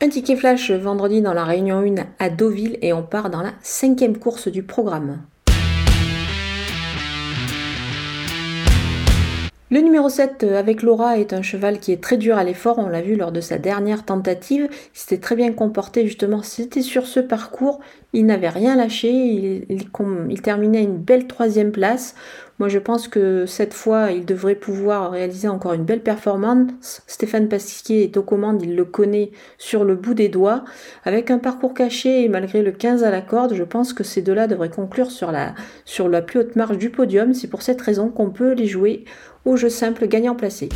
Un ticket flash vendredi dans la Réunion 1 à Deauville et on part dans la cinquième course du programme. Le numéro 7 euh, avec Laura est un cheval qui est très dur à l'effort, on l'a vu lors de sa dernière tentative, il s'était très bien comporté justement, c'était sur ce parcours, il n'avait rien lâché, il, il, terminait une belle troisième place. Moi je pense que cette fois il devrait pouvoir réaliser encore une belle performance. Stéphane Pasquier est aux commandes, il le connaît sur le bout des doigts. Avec un parcours caché et malgré le 15 à la corde, je pense que ces deux-là devraient conclure sur la, sur la plus haute marge du podium. C'est pour cette raison qu'on peut les jouer au jeu simple gagnant placé.